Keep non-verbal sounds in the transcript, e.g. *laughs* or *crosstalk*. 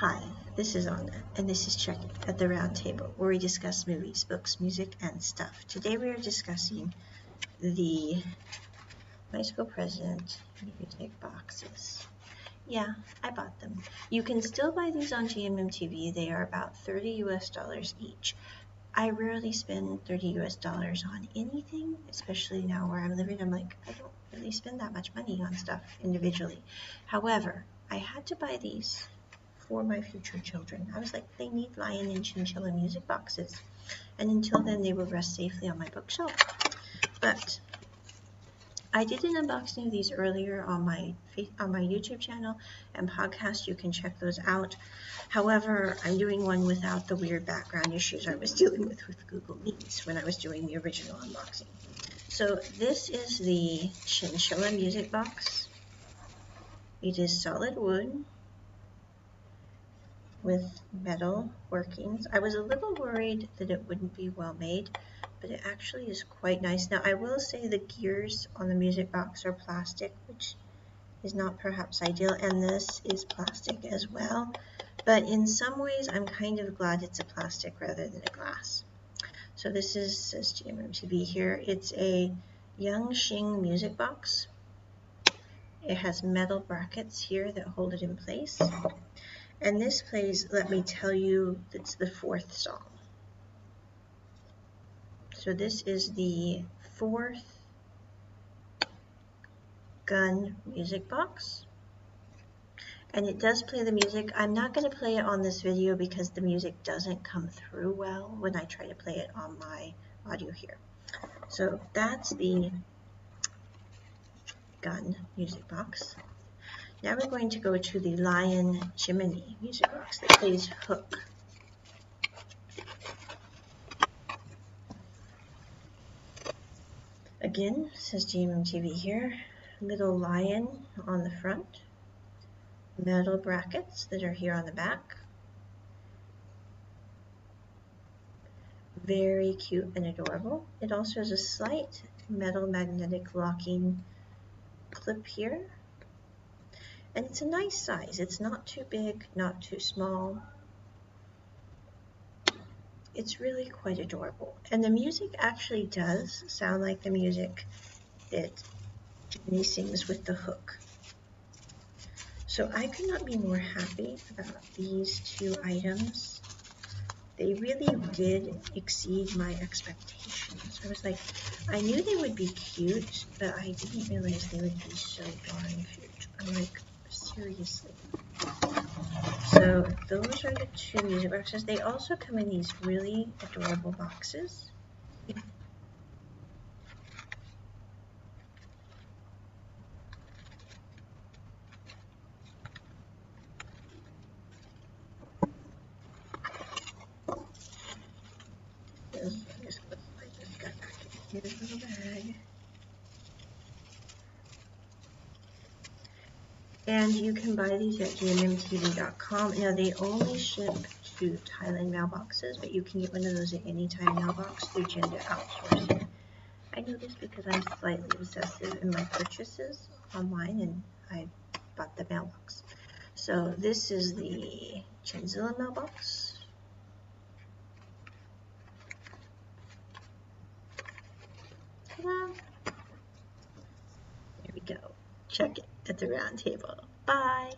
Hi, this is Onna, and this is Check It at the Round Table, where we discuss movies, books, music, and stuff. Today we are discussing the My School President music boxes. Yeah, I bought them. You can still buy these on GMMTV. They are about 30 US dollars each. I rarely spend 30 US dollars on anything, especially now where I'm living. I'm like, I don't really spend that much money on stuff individually. However, I had to buy these for my future children. I was like, they need lion and chinchilla music boxes. And until then, they will rest safely on my bookshelf. But I did an unboxing of these earlier on my on my YouTube channel and podcast. You can check those out. However, I'm doing one without the weird background issues I was *laughs* dealing with with Google Meets when I was doing the original unboxing. So this is the Chinchilla Music Box. It is solid wood with metal workings. I was a little worried that it wouldn't be well made, but it actually is quite nice. Now I will say the gears on the music box are plastic, which is not perhaps ideal, and this is plastic as well. But in some ways, I'm kind of glad it's a plastic rather than a glass. So this is, says GMMTV here, it's a Yangshing music box. It has metal brackets here that hold it in place. And this plays Let Me Tell You, it's the fourth song. So this is the fourth gun music box. And it does play the music. I'm not going to play it on this video because the music doesn't come through well when I try to play it on my audio here. So that's the gun music box. Now we're going to go to the Lion Chimney music box that plays Hook. Again, says GMMTV here, little lion on the front, metal brackets that are here on the back. Very cute and adorable. It also has a slight metal magnetic locking clip here and it's a nice size. It's not too big, not too small. It's really quite adorable. And the music actually does sound like the music that Jimmy sings with the hook. So I could not be more happy about these two items. They really did exceed my expectations. I was like, I knew they would be cute, but I didn't realize they would be so darn cute. I'm like, seriously. So those are the two music boxes. They also come in these really adorable boxes. Here's a little bag. And you can buy these at gmmtv.com. Now, they only ship to Thailand mailboxes, but you can get one of those at any Thai mailbox through Genda Outsourcing. I know this because I'm slightly obsessive in my purchases online, and I bought the mailbox. So this is the Chinchilla mailbox. There we go. Check it at the round table. Bye.